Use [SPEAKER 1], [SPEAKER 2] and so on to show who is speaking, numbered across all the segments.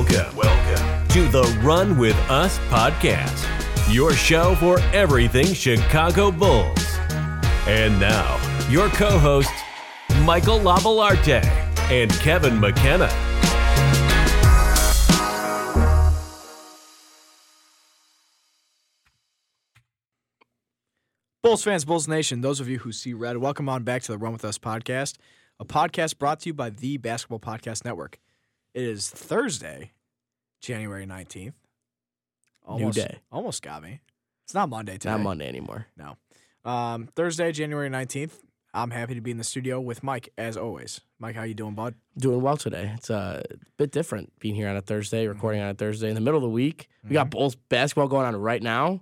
[SPEAKER 1] Welcome, welcome to the Run With Us podcast, your show for everything Chicago Bulls. And now, your co hosts, Michael Lavalarte and Kevin McKenna.
[SPEAKER 2] Bulls fans, Bulls Nation, those of you who see red, welcome on back to the Run With Us podcast, a podcast brought to you by the Basketball Podcast Network. It is Thursday, January 19th. Almost,
[SPEAKER 3] day.
[SPEAKER 2] Almost got me. It's not Monday today.
[SPEAKER 3] Not Monday anymore.
[SPEAKER 2] No. Um, Thursday, January 19th. I'm happy to be in the studio with Mike, as always. Mike, how you doing, bud?
[SPEAKER 3] Doing well today. It's uh, a bit different being here on a Thursday, recording on a Thursday in the middle of the week. We got Bulls basketball going on right now.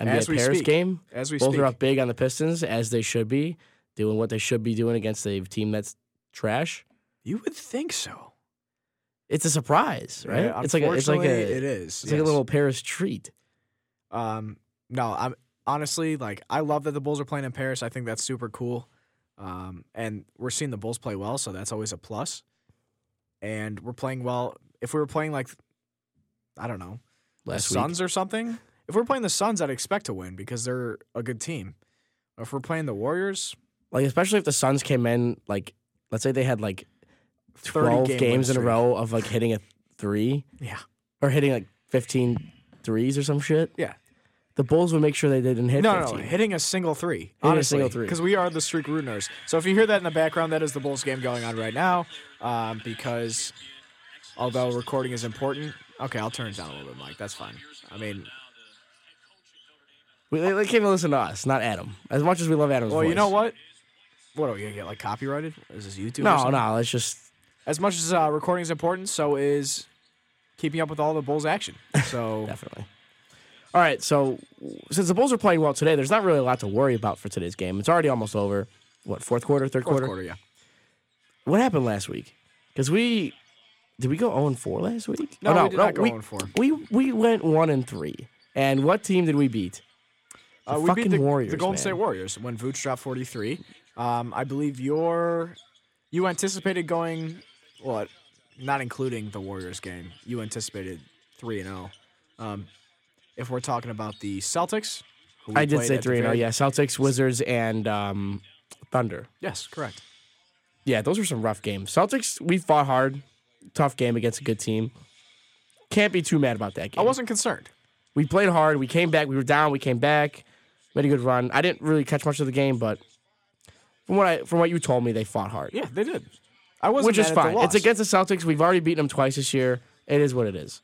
[SPEAKER 3] NBA
[SPEAKER 2] Mm-hmm. As we
[SPEAKER 3] Paris
[SPEAKER 2] speak.
[SPEAKER 3] game.
[SPEAKER 2] As we
[SPEAKER 3] Bulls
[SPEAKER 2] speak.
[SPEAKER 3] are up big on the Pistons as they should be, doing what they should be doing against a team that's trash.
[SPEAKER 2] You would think so.
[SPEAKER 3] It's a surprise, right?
[SPEAKER 2] Yeah,
[SPEAKER 3] it's like a, it's like a
[SPEAKER 2] it is.
[SPEAKER 3] it's like a little Paris treat.
[SPEAKER 2] Um, no, I'm honestly like I love that the Bulls are playing in Paris. I think that's super cool. Um, and we're seeing the Bulls play well, so that's always a plus. And we're playing well. If we were playing like, I don't know,
[SPEAKER 3] Last
[SPEAKER 2] the
[SPEAKER 3] week.
[SPEAKER 2] Suns or something. If we're playing the Suns, I'd expect to win because they're a good team. If we're playing the Warriors,
[SPEAKER 3] Like especially if the Suns came in like let's say they had like
[SPEAKER 2] 30
[SPEAKER 3] twelve
[SPEAKER 2] game
[SPEAKER 3] games in a row of like hitting a three.
[SPEAKER 2] Yeah.
[SPEAKER 3] Or hitting like 15 threes or some shit.
[SPEAKER 2] Yeah.
[SPEAKER 3] The Bulls would make sure they didn't hit
[SPEAKER 2] No, no,
[SPEAKER 3] 15.
[SPEAKER 2] no, hitting a single three.
[SPEAKER 3] Hitting a
[SPEAKER 2] honestly,
[SPEAKER 3] single three.
[SPEAKER 2] Because we are the streak ruiners. So if you hear that in the background, that is the Bulls game going on right now. Um, because although recording is important, okay, I'll turn it down a little bit, Mike. That's fine. I mean,
[SPEAKER 3] We- They, they came to listen to us, not Adam. As much as we love Adam's
[SPEAKER 2] well,
[SPEAKER 3] voice.
[SPEAKER 2] you know what? What are we gonna get like copyrighted? Is this YouTube? or
[SPEAKER 3] No,
[SPEAKER 2] something?
[SPEAKER 3] no, it's just
[SPEAKER 2] As much as uh, recording is important, so is keeping up with all the Bulls action. So
[SPEAKER 3] definitely. All right, so since the Bulls are playing well today, there's not really a lot to worry about for today's game. It's already almost over. What, fourth quarter, third
[SPEAKER 2] fourth
[SPEAKER 3] quarter?
[SPEAKER 2] quarter, yeah.
[SPEAKER 3] What happened last week? Because we did we go 0 and 4 last week?
[SPEAKER 2] No,
[SPEAKER 3] oh,
[SPEAKER 2] we did not go
[SPEAKER 3] we,
[SPEAKER 2] 0 4.
[SPEAKER 3] We we went 1 and 3. And what team did we beat? The
[SPEAKER 2] Uh, we
[SPEAKER 3] fucking
[SPEAKER 2] beat the,
[SPEAKER 3] Warriors,
[SPEAKER 2] the Golden
[SPEAKER 3] man.
[SPEAKER 2] State Warriors when Vooch dropped 43. Um, I believe your you anticipated going what? Not including the Warriors game, you anticipated three and zero. Um, if we're talking about the Celtics,
[SPEAKER 3] I did say 3 and 0. Yeah, Celtics, Wizards and um, Thunder.
[SPEAKER 2] Yes, correct.
[SPEAKER 3] Yeah, those were some rough games. Celtics, we fought hard. Tough game against a good team. Can't be too mad about that game.
[SPEAKER 2] I wasn't concerned.
[SPEAKER 3] We played hard. We came back. We were down. We came back. Made a good run. I didn't really catch much of the game, but from what I from what you told me, they fought hard,
[SPEAKER 2] Yeah, they did. I wasn't
[SPEAKER 3] which is
[SPEAKER 2] mad at the
[SPEAKER 3] fine. It's against the Celtics. We've already beaten them twice this year. It is what it is.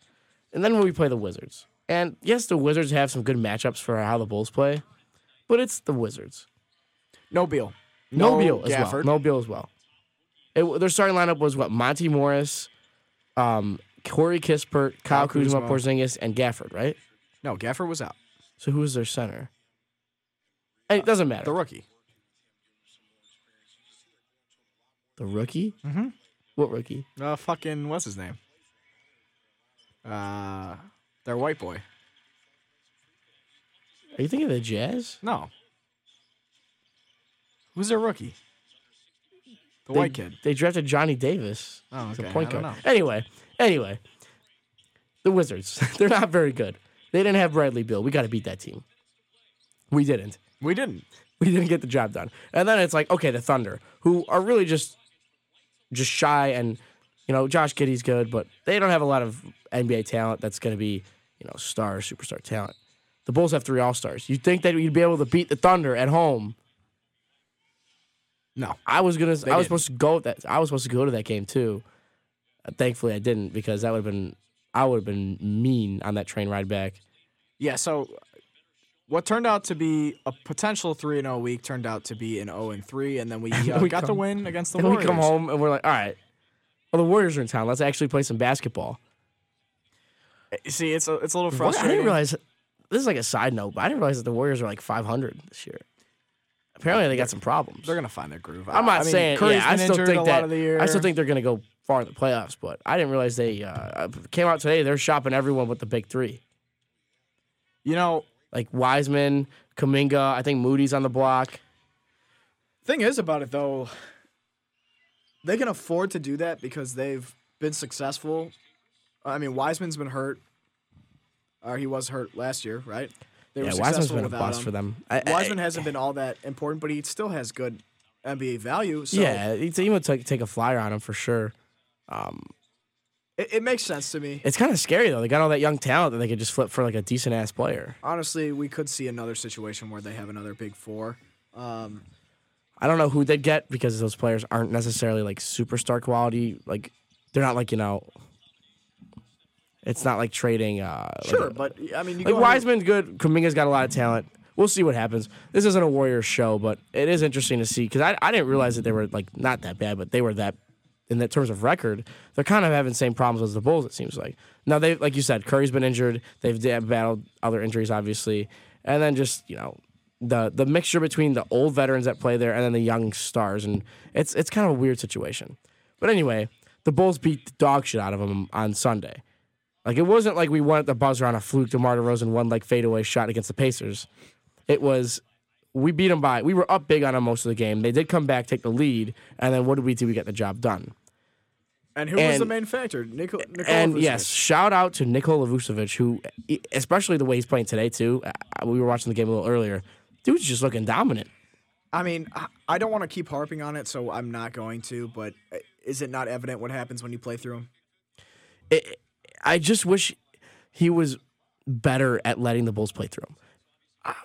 [SPEAKER 3] And then when we play the Wizards, and yes, the Wizards have some good matchups for how the Bulls play, but it's the Wizards.
[SPEAKER 2] no Beal.
[SPEAKER 3] No, Beal as
[SPEAKER 2] Gafford.
[SPEAKER 3] well. No Beal as well. It, their starting lineup was what Monte Morris, um, Corey Kispert, Kyle
[SPEAKER 2] Kyle
[SPEAKER 3] Kuzma,
[SPEAKER 2] Kuzma.
[SPEAKER 3] Porzingis, and Gafford, right?
[SPEAKER 2] No, Gafford was out.
[SPEAKER 3] So who was their center? Hey, it doesn't matter.
[SPEAKER 2] The rookie.
[SPEAKER 3] The rookie?
[SPEAKER 2] Mhm.
[SPEAKER 3] What rookie?
[SPEAKER 2] Uh, fucking what's his name? Uh, their white boy.
[SPEAKER 3] Are you thinking of the Jazz?
[SPEAKER 2] No. Who's their rookie? The
[SPEAKER 3] They-
[SPEAKER 2] white kid.
[SPEAKER 3] They drafted Johnny Davis.
[SPEAKER 2] Oh, okay.
[SPEAKER 3] point guard. Anyway, anyway, the Wizards. They're not very good. They didn't have Bradley Beal. We got to beat that team. We didn't.
[SPEAKER 2] We didn't.
[SPEAKER 3] we didn't get the job done. And then it's like, okay, the Thunder, who are really just just shy and you know, Josh Giddey's good, but they don't have a lot of NBA talent that's gonna be, you know, star, superstar talent. The Bulls have three all stars. You think that you'd be able to beat the Thunder at home.
[SPEAKER 2] No.
[SPEAKER 3] I was gonna I was
[SPEAKER 2] didn't.
[SPEAKER 3] supposed to go that I was supposed to go to that game too. Thankfully I didn't because that would have been I would have been mean on that train ride back.
[SPEAKER 2] Yeah. So, what turned out to be a potential three and zero week turned out to be an zero and three, and then we, uh,
[SPEAKER 3] we
[SPEAKER 2] got the win against the
[SPEAKER 3] And we
[SPEAKER 2] Warriors.
[SPEAKER 3] come home and we're like, all right, well the Warriors are in town. Let's actually play some basketball.
[SPEAKER 2] Eh, See, it's a, it's a little
[SPEAKER 3] What? I didn't realize this is like a side note, but I didn't realize that the Warriors are like 500 this year. Apparently, they got some problems.
[SPEAKER 2] They're gonna find their groove.
[SPEAKER 3] I'm not
[SPEAKER 2] I mean,
[SPEAKER 3] saying.
[SPEAKER 2] Curry's
[SPEAKER 3] yeah, I still think
[SPEAKER 2] a
[SPEAKER 3] that.
[SPEAKER 2] lot of the year.
[SPEAKER 3] I still think they're gonna go far in the playoffs, but I didn't realize they uh, came out today. They're shopping everyone with the big three,
[SPEAKER 2] you know.
[SPEAKER 3] Like Wiseman, Kuminga. I think Moody's on the block.
[SPEAKER 2] Thing is about it though, they can afford to do that because they've been successful I mean, Wiseman's been hurt. Or he was hurt last year, right? They
[SPEAKER 3] Yeah,
[SPEAKER 2] were
[SPEAKER 3] Wiseman's
[SPEAKER 2] successful
[SPEAKER 3] been a bust
[SPEAKER 2] him.
[SPEAKER 3] for them. I- I-
[SPEAKER 2] Wiseman hasn't been all that important, but he still has good NBA value. So
[SPEAKER 3] yeah, it's, he would take take a flyer on him for sure.
[SPEAKER 2] Um, it, it makes sense to me.
[SPEAKER 3] It's kind of scary though. They got all that young talent that they could just flip for like a decent ass player.
[SPEAKER 2] Honestly, we could see another situation where they have another big four. Um,
[SPEAKER 3] I don't know who they'd get because those players aren't necessarily like superstar quality. Like they're not like you know. It's not like trading. Uh, like
[SPEAKER 2] sure,
[SPEAKER 3] a-
[SPEAKER 2] but I mean, you
[SPEAKER 3] Like Wiseman's good. Kuminga's got a lot of talent. We'll see what happens. This isn't a Warriors show, but it is interesting to see because I, I didn't realize that they were like not that bad, but they were that in the terms of record. They're kind of having the same problems as the Bulls. It seems like now they like you said, Curry's been injured. They've battled other injuries, obviously, and then just you know the the mixture between the old veterans that play there and then the young stars, and it's it's kind of a weird situation. But anyway, the Bulls beat the dog shit out of them on Sunday. Like it wasn't like we won at the buzzer on a fluke DeMar DeRozan one like fadeaway shot against the Pacers. It was we beat them by we were up big on them most of the game. They did come back, take the lead, and then what did we do? We got the job done.
[SPEAKER 2] and who was the main factor? Nicol- Nikola
[SPEAKER 3] and
[SPEAKER 2] Vucevic.
[SPEAKER 3] yes, shout out to Nikola Vucevic, who especially the way he's playing today too. uh, We were watching the game a little earlier. Dude's just looking dominant.
[SPEAKER 2] I mean, I- I don't want to keep harping on it, so I'm not going to. But uh, is it not evident what happens when you play through him?
[SPEAKER 3] It, I just wish he was better at letting the Bulls play through him.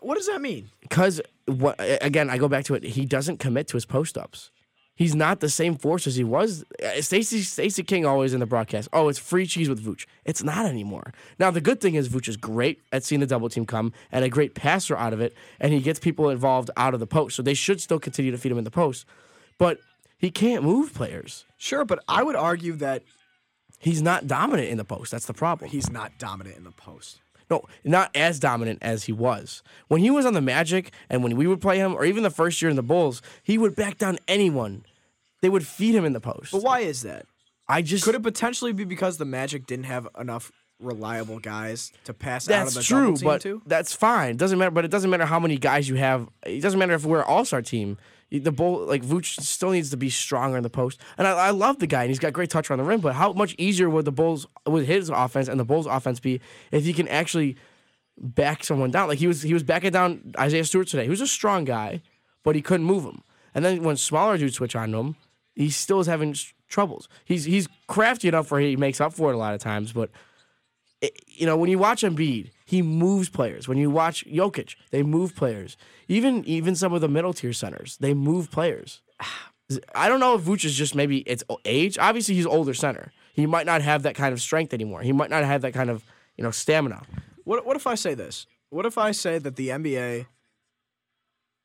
[SPEAKER 2] What does that mean?
[SPEAKER 3] because what again, I go back to it. He doesn't commit to his post ups. He's not the same force as he was. Uh, Stacey Stacey King always in the broadcast. Oh, it's free cheese with Vooch. It's not anymore. Now the good thing is Vooch is great at seeing the double team come and a great passer out of it, and he gets people involved out of the post. So they should still continue to feed him in the post, but he can't move players.
[SPEAKER 2] Sure, but I would argue that
[SPEAKER 3] He's not dominant in the post. That's the problem.
[SPEAKER 2] he's not dominant in the post.
[SPEAKER 3] No, not as dominant as he was. When he was on the Magic and when we would play him, or even the first year in the Bulls, he would back down anyone. They would feed him in the post.
[SPEAKER 2] But why is that?
[SPEAKER 3] I just
[SPEAKER 2] Could it potentially be because the Magic didn't have enough reliable guys to pass out of the
[SPEAKER 3] true, but
[SPEAKER 2] to?
[SPEAKER 3] that's fine. Doesn't matter. But it doesn't matter how many guys you have. It doesn't matter if we're an All Star team. The bull like Vooch still needs to be stronger in the post. And I, I love the guy, and he's got great touch around the rim. But how much easier would the Bulls, would his offense and the Bulls' offense be if he can actually back someone down? Like he was, he was backing down Isaiah Stewart today. He was a strong guy, but he couldn't move him. And then when smaller dudes switch on him, he still is having troubles. He's he's crafty enough where he makes up for it a lot of times, but it- you know, when you watch Embiid, he moves players. When you watch Jokic, they move players. Even even some of the middle tier centers, they move players. I don't know if Vooch is just maybe it's age. Obviously, he's older center. He might not have that kind of strength anymore. He might not have that kind of you know stamina.
[SPEAKER 2] What what if I say this? What if I say that the NBA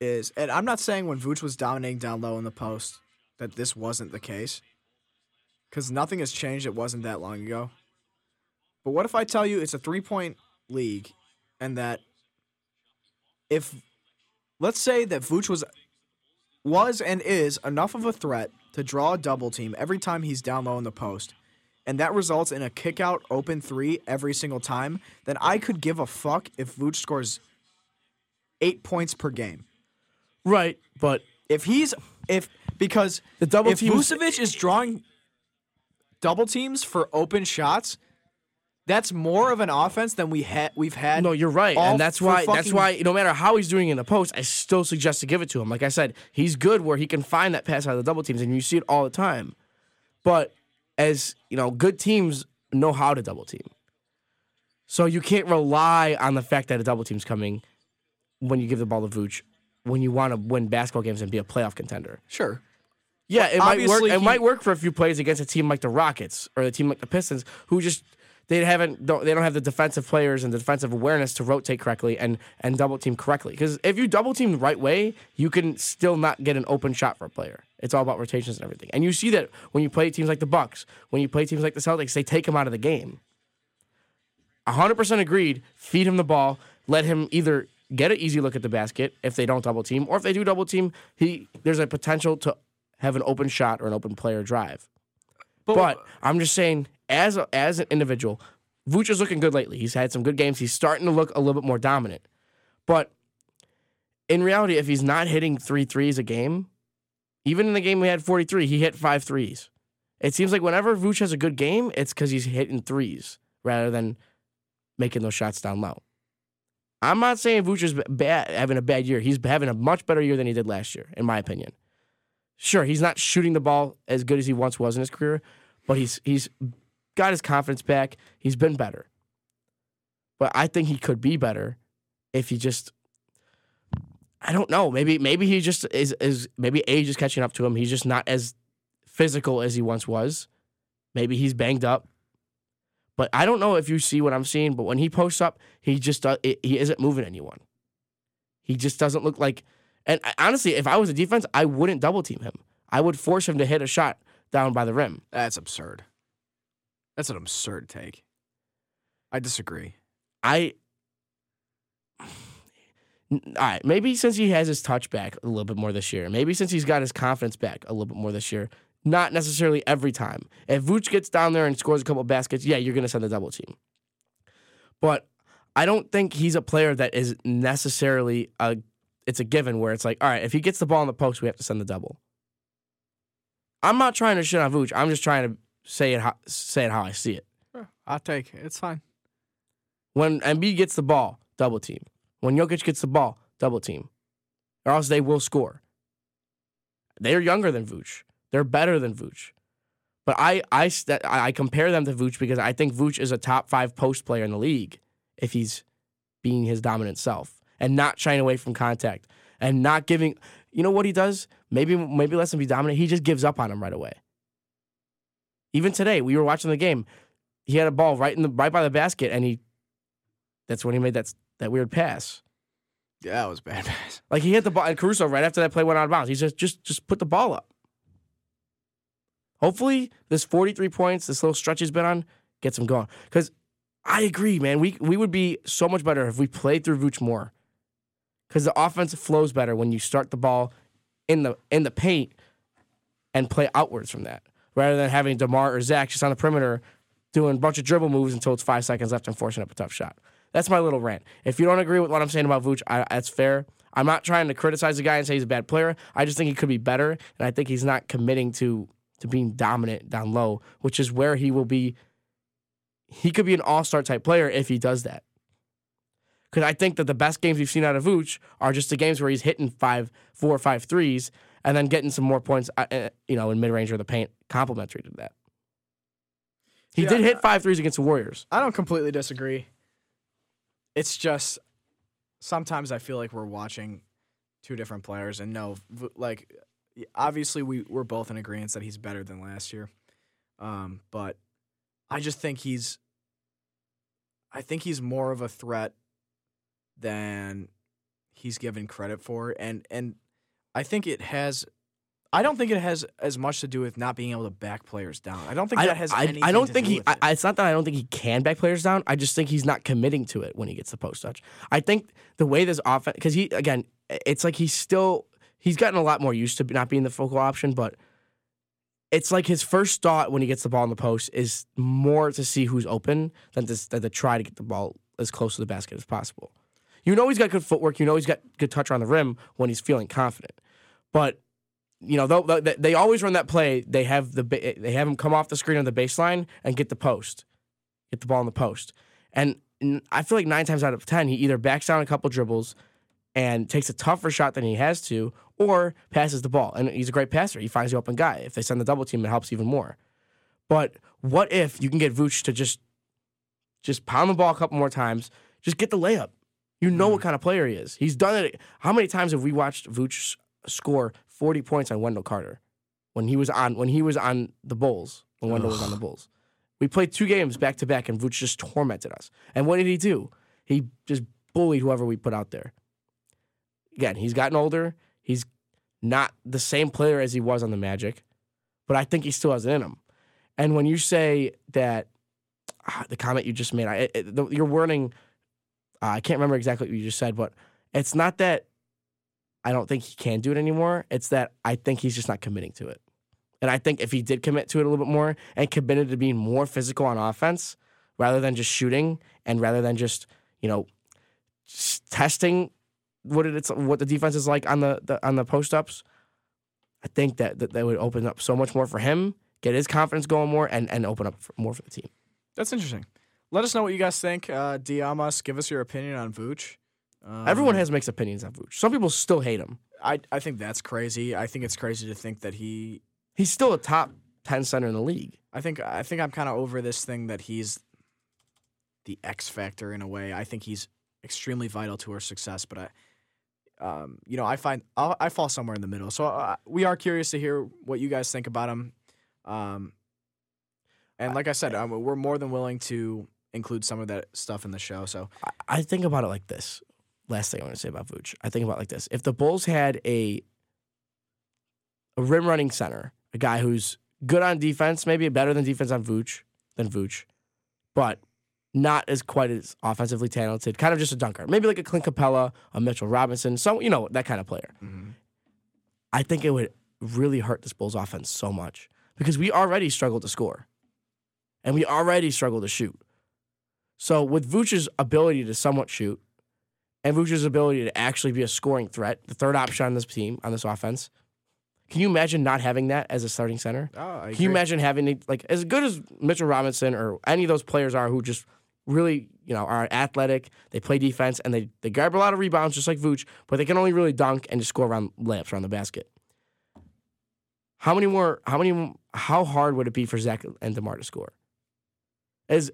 [SPEAKER 2] is and I'm not saying when Vooch was dominating down low in the post that this wasn't the case. Cuz nothing has changed it wasn't that long ago. But what if I tell you it's a 3-point league and that if let's say that Vooch was was and is enough of a threat to draw a double team every time he's down low in the post and that results in a kick out open three every single time, then I could give a fuck if Vooch scores eight points per game.
[SPEAKER 3] Right, but
[SPEAKER 2] If he's if because
[SPEAKER 3] The double
[SPEAKER 2] if
[SPEAKER 3] teams-
[SPEAKER 2] Vucevic is drawing double teams for open shots, that's more of an offense than we had we've had.
[SPEAKER 3] No, you're right, and that's why that's why no matter how he's doing in the post, I still suggest to give it to him. Like I said, he's good where he can find that pass out of the double teams, and you see it all the time. But as you know, good teams know how to double team, so you can't rely on the fact that a double team's coming when you give the ball to Vooch when you want to win basketball games and be a playoff contender.
[SPEAKER 2] Sure.
[SPEAKER 3] Yeah, it might work. It
[SPEAKER 2] he-
[SPEAKER 3] might work for a few plays against a team like the Rockets or a team like the Pistons, who just they haven't don't, they don't have the defensive players and the defensive awareness to rotate correctly and and double team correctly. Because if you double team the right way, you can still not get an open shot for a player. It's all about rotations and everything. And you see that when you play teams like the Bucks, when you play teams like the Celtics, they take him out of the game. 100% agreed. Feed him the ball. Let him either get an easy look at the basket if they don't double team, or if they do double team, he there's a potential to have an open shot or an open player drive. But, I'm just saying, as a, as an individual, Vooch is looking good lately. He's had some good games. He's starting to look a little bit more dominant. But in reality, if he's not hitting three threes a game, even in the game we had 43, he hit five threes. It seems like whenever Vooch has a good game, it's because he's hitting threes rather than making those shots down low. I'm not saying Vooch is bad, having a bad year. He's having a much better year than he did last year, in my opinion. Sure, he's not shooting the ball as good as he once was in his career, but he's he's got his confidence back. He's been better. But I think he could be better if he just I don't know. Maybe maybe he just is is maybe age is catching up to him. He's just not as physical as he once was. Maybe he's banged up. But I don't know if you see what I'm seeing. But when he posts up, he just uh, does, he isn't moving anyone. He just doesn't look like. And honestly, if I was a defense, I wouldn't double team him. I would force him to hit a shot down by the rim.
[SPEAKER 2] That's absurd. That's an absurd take. I disagree.
[SPEAKER 3] I. All right, maybe since he has his touch back a little bit more this year, maybe since he's got his confidence back a little bit more this year, not necessarily every time. If Vooch gets down there and scores a couple baskets, yeah, you're going to send the double team. But I don't think he's a player that is necessarily a. It's a given where it's like, all right, if he gets the ball in the post, we have to send the double. I'm not trying to shit on Vooch. I'm just trying to say it how, say it how I see it.
[SPEAKER 2] I'll take it's fine.
[SPEAKER 3] When Embiid gets the ball, double team. When Jokic gets the ball, double team, or else they will score. They're younger than Vooch. They're better than Vooch. But I, I, I compare them to Vooch because I think Vooch is a top five post player in the league if he's being his dominant self and not shying away from contact and not giving. You know what he does? Maybe maybe lets him be dominant. He just gives up on him right away. Even today, we were watching the game. He had a ball right in the right by the basket, and he. That's when he made that that weird pass.
[SPEAKER 2] Yeah, that was bad pass.
[SPEAKER 3] Like he hit the ball, and Caruso right after that play went out of bounds. He just just just put the ball up. Hopefully, this 43 points, this little stretch he's been on, gets him going. Because I agree, man. We we would be so much better if we played through Vooch more. Because the offense flows better when you start the ball in the in the paint and play outwards from that, rather than having Demar or Zach just on the perimeter doing a bunch of dribble moves until it's five seconds left and forcing up a tough shot. That's my little rant. If you don't agree with what I'm saying about Vooch, I, that's fair. I'm not trying to criticize the guy and say he's a bad player. I just think he could be better, and I think he's not committing to to being dominant down low, which is where he will be. He could be an all star type player if he does that. Because I think that the best games we've seen out of Vooch are just the games where he's hitting five, four or five threes and then getting some more points, uh, uh, you know, in mid range or the paint, complementary to that. He
[SPEAKER 2] Yeah,
[SPEAKER 3] did hit five threes against the Warriors.
[SPEAKER 2] I don't completely disagree. It's just sometimes I feel like we're watching two different players, and no, like obviously we we're both in agreement that he's better than last year, um, but I just think he's, I think he's more of a threat than he's given credit for, and and I think it has. I don't think it has as much to do with not being able to back players down. I don't think
[SPEAKER 3] I,
[SPEAKER 2] that has
[SPEAKER 3] I, I don't think
[SPEAKER 2] do
[SPEAKER 3] he. I- it's not that I don't think he can back players down. I just think he's not committing to it when he gets the post touch. I think the way this offense, because he again, it's like he's still he's gotten a lot more used to not being the focal option, but it's like his first thought when he gets the ball in the post is more to see who's open than to, than to try to get the ball as close to the basket as possible. You know he's got good footwork. You know he's got good touch on the rim when he's feeling confident, but you know, they they always run that play. They have the they have him come off the screen on the baseline and get the post, get the ball in the post. And I feel like nine times out of ten, he either backs down a couple dribbles and takes a tougher shot than he has to, or passes the ball. And he's a great passer. He finds the open guy. If they send the double team, it helps even more. But what if you can get Vooch to just just pound the ball a couple more times, just get the layup? You know what kind of player he is. He's done it. How many times have we watched Vooch score 40 points on Wendell Carter when he was on when he was on the Bulls, when Wendell was on the Bulls. We played two games back to back and Vooch just tormented us. And what did he do? He just bullied whoever we put out there. Again, he's gotten older. He's not the same player as he was on the Magic, but I think he still has it in him. And when you say that ah, the comment you just made, I, it, the, your wording, uh, I can't remember exactly what you just said, but it's not that I don't think he can do it anymore. It's that I think he's just not committing to it. And I think if he did commit to it a little bit more and committed to being more physical on offense rather than just shooting and rather than just, you know, s- testing what it's what the defense is like on the, the on the post ups, I think that, that that would open up so much more for him, get his confidence going more, and and open up for, more for the team.
[SPEAKER 2] That's interesting. Let us know what you guys think. Uh, DM us. Give us your opinion on Vooch. Um,
[SPEAKER 3] Everyone has mixed opinions on Vooch. Some people still hate him.
[SPEAKER 2] I I think that's crazy. I think it's crazy to think that he.
[SPEAKER 3] He's still a top ten center in the league.
[SPEAKER 2] I think I think I'm kind of over this thing that he's the X factor in a way. I think he's extremely vital to our success, but I. Um, you know, I find I'll, I fall somewhere in the middle. So uh, we are curious to hear what you guys think about him. Um, and like I said, um, we're more than willing to include some of that stuff in the show. So
[SPEAKER 3] I, I think about it like this. Last thing I want to say about Vooch. I think about it like this. If the Bulls had a a rim running center, a guy who's good on defense, maybe better than defense on Vooch than Vooch, but not as quite as offensively talented, kind of just a dunker. Maybe like a Clint Capela, a Mitchell Robinson, so you know, that kind of player. Mm-hmm. I think it would really hurt this Bulls offense so much because we already struggle to score. And we already struggle to shoot. So with Vooch's ability to somewhat shoot and Vooch's ability to actually be a scoring threat, the third option on this team, on this offense, can you imagine not having that as a starting center?
[SPEAKER 2] oh, I
[SPEAKER 3] Can you imagine having like as good as Mitchell Robinson or any of those players are who just really, you know, are athletic, they play defense and they, they grab a lot of rebounds just like Vooch, but they can only really dunk and just score around layups around the basket. How many more how many how hard would it be for Zach and DeMar to score? As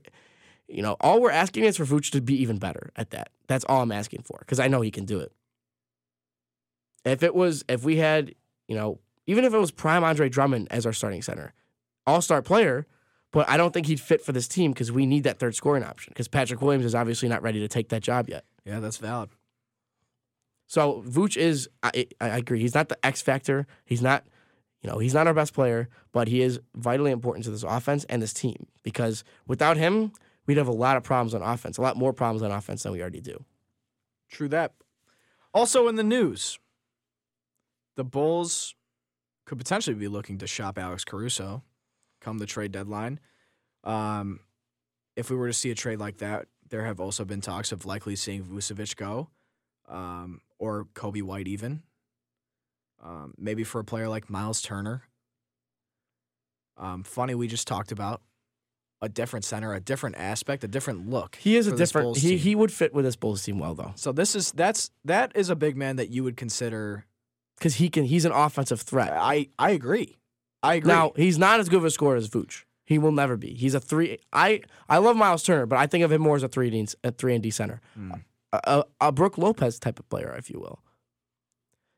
[SPEAKER 3] you know, all we're asking is for Vooch to be even better at that. That's all I'm asking for because I know he can do it. If it was, if we had, you know, even if it was prime Andre Drummond as our starting center, all star player, but I don't think he'd fit for this team because we need that third scoring option because Patrick Williams is obviously not ready to take that job yet.
[SPEAKER 2] Yeah, that's valid.
[SPEAKER 3] So Vooch is, I, I agree, he's not the X factor. He's not, you know, he's not our best player, but he is vitally important to this offense and this team because without him, we'd have a lot of problems on offense, a lot more problems on offense than we already do.
[SPEAKER 2] True that. Also in the news, the Bulls could potentially be looking to shop Alex Caruso come the trade deadline. Um, if we were to see a trade like that, there have also been talks of likely seeing Vucevic go, um, or Coby White even. Um, maybe for a player like Miles Turner. Um, funny, we just talked about a different center, a different aspect, a different look.
[SPEAKER 3] He is a
[SPEAKER 2] this
[SPEAKER 3] different,
[SPEAKER 2] Bulls
[SPEAKER 3] he,
[SPEAKER 2] team.
[SPEAKER 3] he would fit with this Bulls team well, though,
[SPEAKER 2] So this is that's that is a big man that you would consider.
[SPEAKER 3] because he can, he's an offensive threat.
[SPEAKER 2] I I agree. I agree.
[SPEAKER 3] Now he's not as good of a scorer as Vooch. He will never be. He's a three. I I love Miles Turner, but I think of him more as a three D a three and D center,
[SPEAKER 2] Mm.
[SPEAKER 3] a, a, a Brooke Lopez type of player, if you will.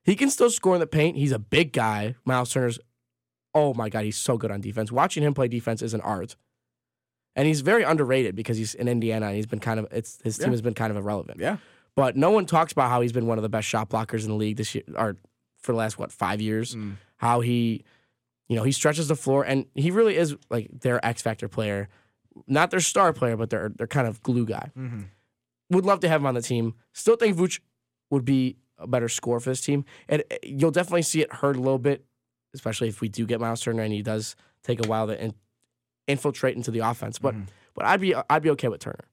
[SPEAKER 3] He can still score in the paint. He's a big guy. Miles Turner's. Oh my God, he's so good on defense. Watching him play defense is an art, and he's very underrated because he's in Indiana and he's been kind of it's his team
[SPEAKER 2] Yeah.
[SPEAKER 3] has been kind of irrelevant.
[SPEAKER 2] yeah,
[SPEAKER 3] But no one talks about how he's been one of the best shot blockers in the league this year, or for the last what five years.
[SPEAKER 2] Mm.
[SPEAKER 3] How he, you know, he stretches the floor, and he really is like their X factor player, not their star player, but their their kind of glue guy.
[SPEAKER 2] Mhm.
[SPEAKER 3] Would love to have him on the team. Still think Vooch would be a better score for this team, and uh, you'll definitely see it hurt a little bit, especially if we do get Miles Turner and he does take a while to in, infiltrate into the offense. But
[SPEAKER 2] Mhm.
[SPEAKER 3] but I'd be I'd be okay with Turner.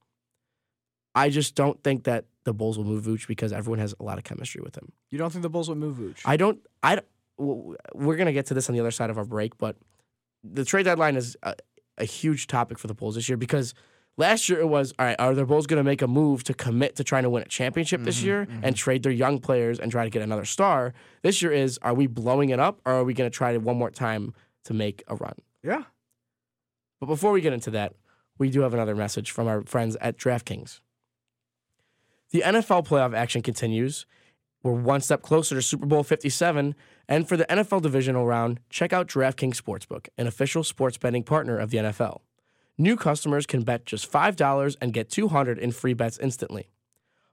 [SPEAKER 3] I just don't think that the Bulls will move Vooch because everyone has a lot of chemistry with him.
[SPEAKER 2] you don't think the Bulls would move Vooch?
[SPEAKER 3] I don't. I. don't- We're gonna get to this on the other side of our break, but the trade deadline is a, a huge topic for the Bulls this year because last year it was all right. Are the Bulls gonna make a move to commit to trying to win a championship this
[SPEAKER 2] Mhm,
[SPEAKER 3] year
[SPEAKER 2] mhm.
[SPEAKER 3] and trade their young players and try to get another star? This year is are we blowing it up or are we gonna try it one more time to make a run?
[SPEAKER 2] yeah.
[SPEAKER 3] But before we get into that, we do have another message from our friends at DraftKings. The NFL playoff action continues. We're one step closer to Super Bowl 57. And for the NFL divisional round, check out DraftKings Sportsbook, an official sports betting partner of the NFL. New customers can bet just $5 and get 200 in free bets instantly.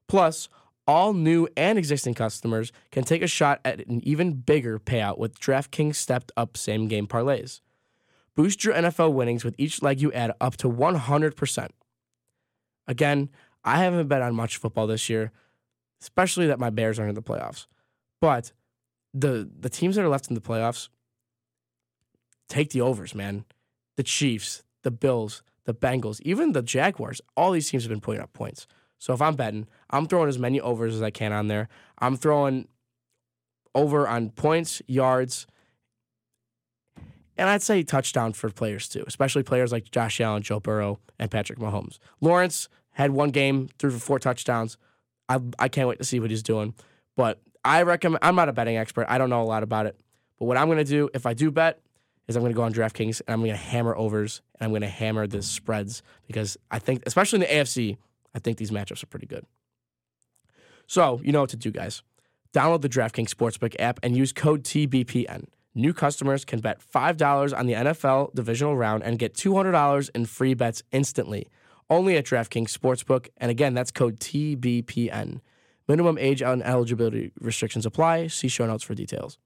[SPEAKER 3] Plus, all new and existing customers can take a shot at an even bigger payout with DraftKings stepped up same game parlays. Boost your NFL winnings with each leg you add up to 100%. Again, I haven't bet on much football this year, especially that my Bears aren't in the playoffs. But the the teams that are left in the playoffs take the overs, man. The Chiefs, the Bills, the Bengals, even the Jaguars, all these teams have been putting up points. So if I'm betting, I'm throwing as many overs as I can on there. I'm throwing over on points, yards, And I'd say touchdown for players too, especially players like Josh Allen, Joe Burrow, and Patrick Mahomes. Lawrence had one game, threw for four touchdowns. I, I can't wait to see what he's doing. But I recommend, I'm not a betting expert. I don't know a lot about it. But what I'm going to do, if I do bet, is I'm going to go on DraftKings and I'm going to hammer overs and I'm going to hammer the spreads because I think, especially in the AFC, I think these matchups are pretty good. So, you know what to do, guys. Download the DraftKings Sportsbook app and use code TBPN. New customers can bet $5 on the NFL divisional round and get $200 in free bets instantly. Only at DraftKings Sportsbook. And again, that's code TBPN. Minimum age and eligibility restrictions apply. See show notes for details.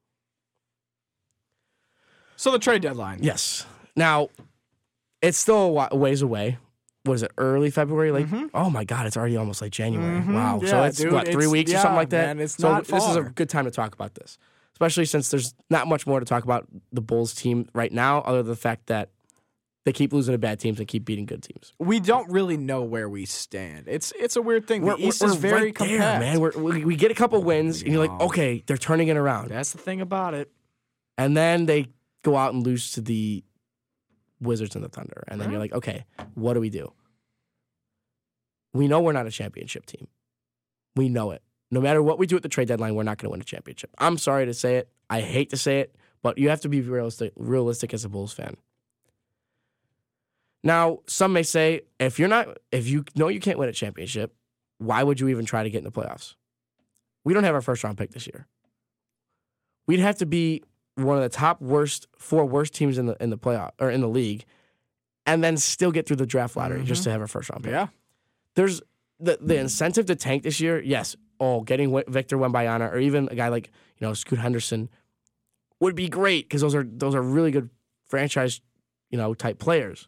[SPEAKER 2] So the trade deadline.
[SPEAKER 3] Yes. Now, it's still a ways away. What is it? Early February? Like, oh my God, it's already almost like January. Wow. so
[SPEAKER 2] Mm-hmm. Yeah,
[SPEAKER 3] it's
[SPEAKER 2] dude,
[SPEAKER 3] what three
[SPEAKER 2] it's-
[SPEAKER 3] weeks or something like that.
[SPEAKER 2] man,
[SPEAKER 3] so this is a good time to talk about this, especially since there's not much more to talk about the Bulls team right now, other than the fact that they keep losing to bad teams and keep beating good teams.
[SPEAKER 2] We don't really know where we stand. It's it's a weird thing.
[SPEAKER 3] We're,
[SPEAKER 2] the East
[SPEAKER 3] we're
[SPEAKER 2] is very
[SPEAKER 3] right there, man. We're, we we get a couple oh wins, and you're like, okay, they're turning it around,
[SPEAKER 2] That's the thing about it.
[SPEAKER 3] and then they go out and lose to the Wizards and the Thunder, and then you're uh-huh. like, okay, what do we do? We know we're not a championship team. We know it. No matter what we do at the trade deadline, we're not going to win a championship. I'm sorry to say it. I hate to say it, but you have to be realistic, realistic as a Bulls fan. Now, some may say, if you're not, if you know you can't win a championship, why would you even try to get in the playoffs? We don't have our first round pick this year. We'd have to be one of the top worst four worst teams in the in the playoff or in the league, and then still get through the draft lottery just mm-hmm. to have our first round pick.
[SPEAKER 2] Yeah.
[SPEAKER 3] There's the the incentive to tank this year. Yes, oh, getting Victor Wembanyama or even a guy like you know Scoot Henderson would be great because those are those are really good franchise you know type players.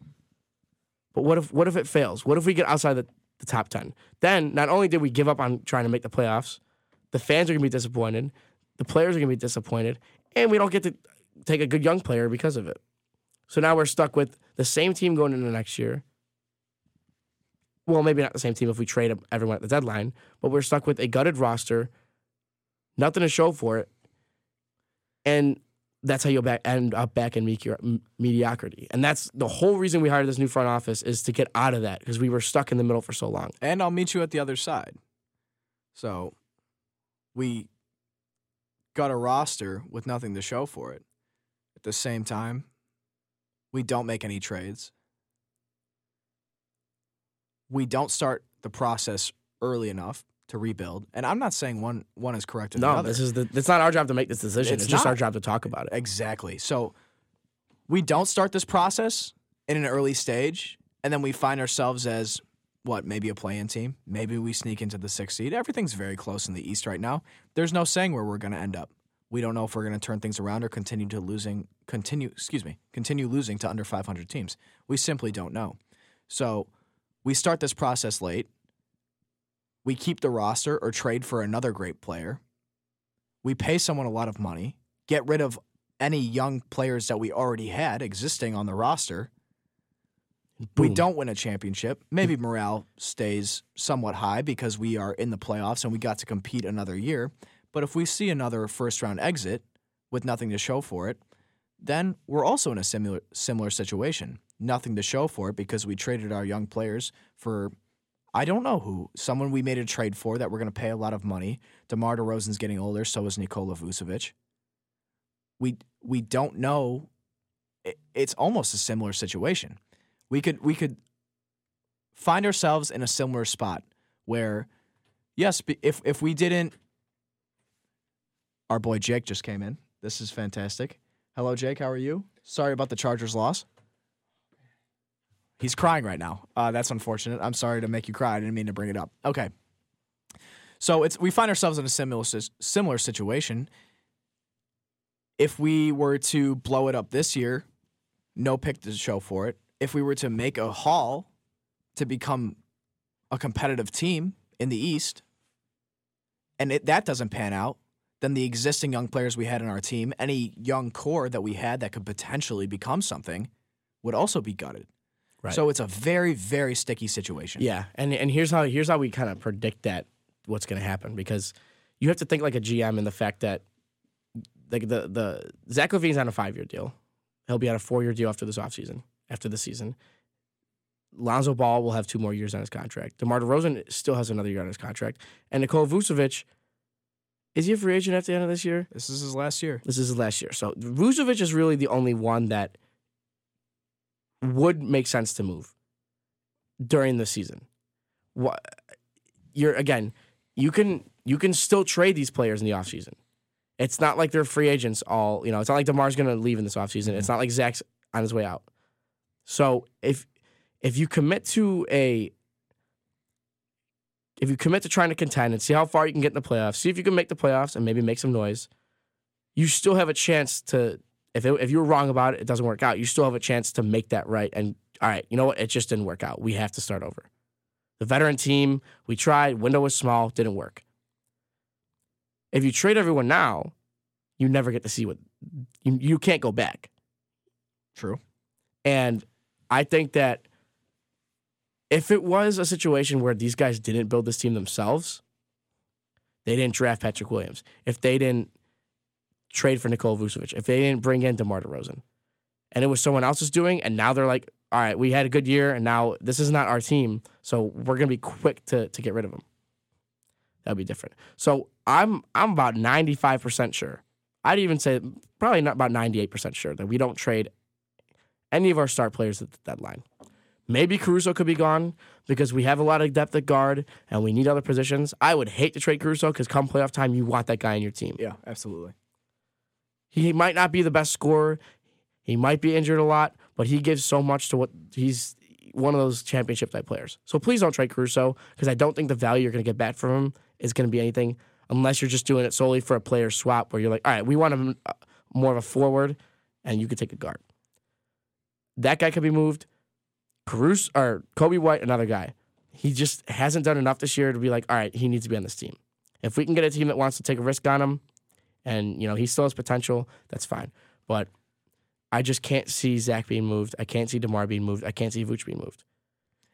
[SPEAKER 3] But what if what if it fails? What if we get outside the, the top ten? Then not only did we give up on trying to make the playoffs, the fans are gonna be disappointed, the players are gonna be disappointed, and we don't get to take a good young player because of it. So now we're stuck with the same team going into next year. Well, maybe not the same team if we trade everyone at the deadline, but we're stuck with a gutted roster, nothing to show for it, and that's how you'll back, end up back in mediocrity. And that's the whole reason we hired this new front office is to get out of that because we were stuck in the middle for so long.
[SPEAKER 2] And I'll meet you at the other side. So we got a roster with nothing to show for it. At the same time, we don't make any trades. We don't start the process early enough to rebuild. And I'm not saying one one is correct or the
[SPEAKER 3] No, this is the. It's not our job to make this decision.
[SPEAKER 2] It's
[SPEAKER 3] It's, just our job to talk about it.
[SPEAKER 2] Exactly. So we don't start this process in an early stage, and then we find ourselves as what, maybe a play-in team. Maybe we sneak into the sixth seed. Everything's very close in the East right now. There's no saying where we're going to end up. We don't know if we're going to turn things around or continue to losing continue excuse me continue losing to under 500 teams. We simply don't know. So we start this process late. We keep the roster or trade for another great player. We pay someone a lot of money, get rid of any young players that we already had existing on the roster. We don't win a championship. Maybe morale stays somewhat high because we are in the playoffs and we got to compete another year. But if we see another first round exit with nothing to show for it, then we're also in a similar similar situation. Nothing to show for it because we traded our young players for I don't know who. Someone we made a trade for that we're going to pay a lot of money. DeMar DeRozan's getting older, so is Nikola Vucevic. We we don't know. It's almost a similar situation. We could we could find ourselves in a similar spot where, yes, if if we didn't, our boy Jake just came in. This is fantastic. Hello, Jake. How are you? Sorry about the Chargers' loss. He's crying right now. Uh, that's unfortunate. I'm sorry to make you cry. I didn't mean to bring it up. Okay. So it's we find ourselves in a similar similar situation. If we were to blow it up this year, no pick to show for it. If we were to make a haul to become a competitive team in the East, and it, that doesn't pan out, then the existing young players we had in our team, any young core that we had that could potentially become something, would also be gutted.
[SPEAKER 3] Right.
[SPEAKER 2] So it's a very, very sticky situation.
[SPEAKER 3] Yeah, and and here's how here's how we kind of predict that what's going to happen because you have to think like a GM in the fact that like the the Zach LaVine's on a five year deal, He'll be on a four year deal after this offseason, after the season. Lonzo Ball will have two more years on his contract. DeMar DeRozan still has another year on his contract. And Nikola Vucevic, is he a free agent at the end of this year?
[SPEAKER 2] This is his last year.
[SPEAKER 3] This is his last year. So Vucevic is really the only one that would make sense to move during the season. What you're again, you can you can still trade these players in the offseason. It's not like they're free agents all, you know, it's not like DeMar's gonna leave in this offseason. It's not like Zach's on his way out. So if if you commit to a if you commit to trying to contend and see how far you can get in the playoffs, see if you can make the playoffs and maybe make some noise, you still have a chance to. If it, if you were wrong about it, it doesn't work out. You still have a chance to make that right. And all right, you know what? It just didn't work out. We have to start over. The veteran team, we tried. Window was small, didn't work. If you trade everyone now, you never get to see what you you can't go back.
[SPEAKER 2] True.
[SPEAKER 3] And I think that if it was a situation where these guys didn't build this team themselves, they didn't draft Patrick Williams, if they didn't trade for Nikola Vucevic, if they didn't bring in DeMar DeRozan, and it was someone else's doing, and now they're like, all right, we had a good year, and now this is not our team, so we're gonna be quick to to get rid of him. That'd be different. So I'm I'm about 95% sure. I'd even say probably not about 98% sure that we don't trade any of our star players at the deadline. Maybe Caruso could be gone because we have a lot of depth at guard and we need other positions. I would hate to trade Caruso because come playoff time, you want that guy in your team.
[SPEAKER 2] Yeah, absolutely.
[SPEAKER 3] He might not be the best scorer. He might be injured a lot, but he gives so much to what he's one of those championship type players. So please don't trade Caruso because I don't think the value you're going to get back from him is going to be anything unless you're just doing it solely for a player swap where you're like, all right, we want him more of a forward and you could take a guard. That guy could be moved. Caruso or Coby White, another guy. He just hasn't done enough this year to be like, all right, he needs to be on this team. If we can get a team that wants to take a risk on him, and you know he still has potential, that's fine. But I just can't see Zach being moved. I can't see Demar being moved. I can't see Vooch being moved.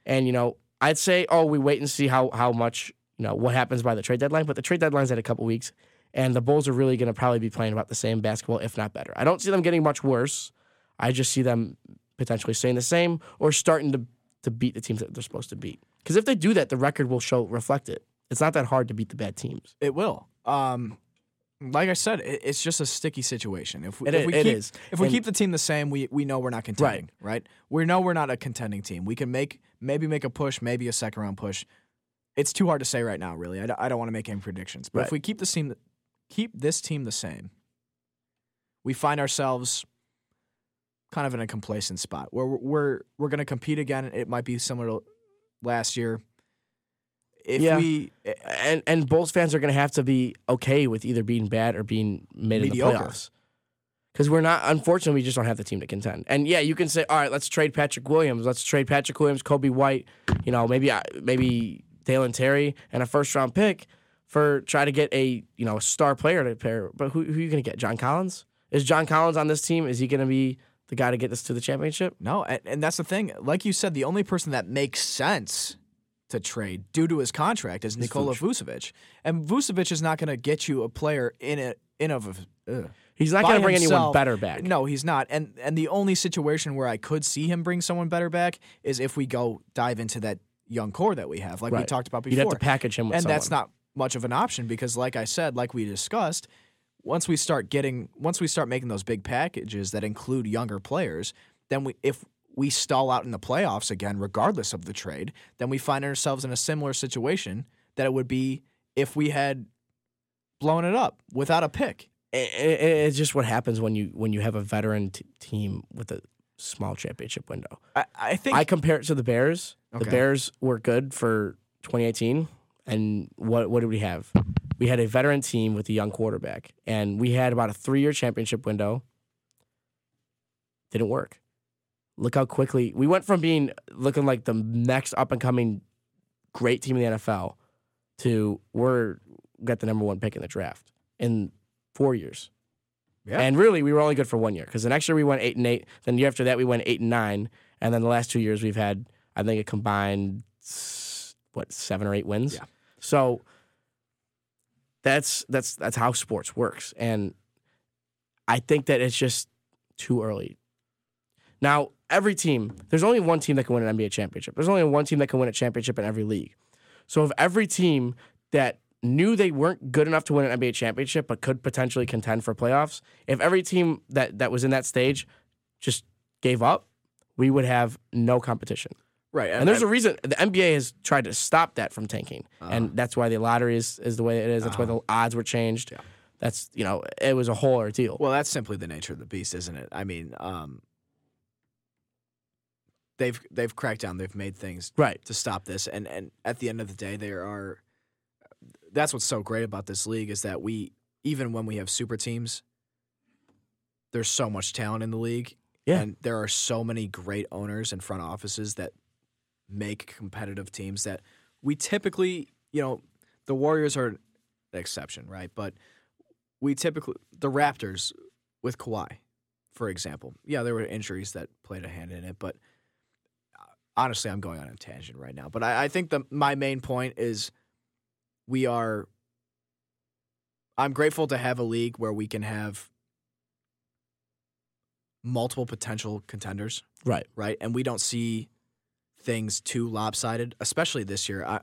[SPEAKER 3] And you know, I'd say, oh, we wait and see how how much you know what happens by the trade deadline. But the trade deadline's at a couple weeks, and the Bulls are really going to probably be playing about the same basketball, if not better. I don't see them getting much worse. I just see them potentially staying the same or starting to to beat the teams that they're supposed to beat. Because if they do that, the record will show reflect it. It's not that hard to beat the bad teams.
[SPEAKER 2] It will. Um, like I said, it, it's just a sticky situation. If we,
[SPEAKER 3] It
[SPEAKER 2] if we
[SPEAKER 3] it
[SPEAKER 2] keep,
[SPEAKER 3] is.
[SPEAKER 2] if we
[SPEAKER 3] And-
[SPEAKER 2] keep the team the same, we we know we're not contending, right? right. We know we're not a contending team. We can make maybe make a push, maybe a second round push. It's too hard to say right now, really. I, don't- I don't want to make any predictions, but if we keep the team, keep this team the same, we find ourselves kind of in a complacent spot where we're we're, we're going to compete again. It might be similar to last year. If
[SPEAKER 3] Yeah.
[SPEAKER 2] we
[SPEAKER 3] and and Bulls fans are going to have to be okay with either being bad or being mid in the playoffs. Because we're not, unfortunately, we just don't have the team to contend. And yeah, you can say, all right, let's trade Patrick Williams. Let's trade Patrick Williams, Coby White, you know, maybe uh, maybe Dalen Terry and a first round pick for try to get a you know a star player to pair. But who, who are you going to get? John Collins? Is John Collins on this team? Is he going to be the guy to get this to the championship?
[SPEAKER 2] No, and, and that's the thing. Like you said, the only person that makes sense to trade due to his contract is Nikola Vucevic, and Vucevic is not going to get you a player in it in of. Ugh.
[SPEAKER 3] He's not going to bring anyone
[SPEAKER 2] himself.
[SPEAKER 3] better back.
[SPEAKER 2] No, he's not. And and the only situation where I could see him bring someone better back is if we go dive into that young core that we have, like we
[SPEAKER 3] Right.
[SPEAKER 2] talked about before.
[SPEAKER 3] You'd have to package him with
[SPEAKER 2] and
[SPEAKER 3] someone.
[SPEAKER 2] that's not much of an option because, like I said, like we discussed, once we start getting, once we start making those big packages that include younger players, then we if we stall out in the playoffs again, regardless of the trade, then we find ourselves in a similar situation that it would be if we had blown it up without a pick.
[SPEAKER 3] it, it, it's just what happens when you when you have a veteran t- team with a small championship window.
[SPEAKER 2] I, I think
[SPEAKER 3] I compare it to the Bears.
[SPEAKER 2] Okay.
[SPEAKER 3] The Bears were good for 2018, and what what did we have? We had a veteran team with a young quarterback, and we had about a three year championship window. Didn't work. Look how quickly we went from being looking like the next up and coming great team in the NFL to we're got the number one pick in the draft in four years.
[SPEAKER 2] Yeah.
[SPEAKER 3] And really, we were only good for one year because the next year we went eight and eight. Then the year after that, we went eight and nine. And then the last two years, we've had, I think, a combined what seven or eight wins.
[SPEAKER 2] Yeah.
[SPEAKER 3] So that's that's that's how sports works, and I think that it's just too early Now, every team, there's only one team that can win an NBA championship. There's only one team that can win a championship in every league. So if every team that knew they weren't good enough to win an NBA championship but could potentially contend for playoffs, if every team that that was in that stage just gave up, we would have no competition.
[SPEAKER 2] Right.
[SPEAKER 3] And there's a reason the NBA has tried to stop that from tanking, and that's why the lottery is, is the way it is. That's why the odds were changed. That's you know it was a whole ordeal.
[SPEAKER 2] Well, that's simply the nature of the beast, isn't it? I mean, um, they've they've cracked down. They've made things
[SPEAKER 3] right.
[SPEAKER 2] to stop this, and and at the end of the day, there are. That's what's so great about this league is that we even when we have super teams, there's so much talent in the league,
[SPEAKER 3] Yeah.
[SPEAKER 2] and there are so many great owners and front offices that make competitive teams that we typically, you know, the Warriors are an exception, right? But we typically the Raptors with Kawhi, for example. Yeah, there were injuries that played a hand in it, but honestly, I'm going on a tangent right now. But I, I think the my main point is we are. I'm grateful to have a league where we can have multiple potential contenders,
[SPEAKER 3] Right.
[SPEAKER 2] right? And we don't see things too lopsided, especially this year. I,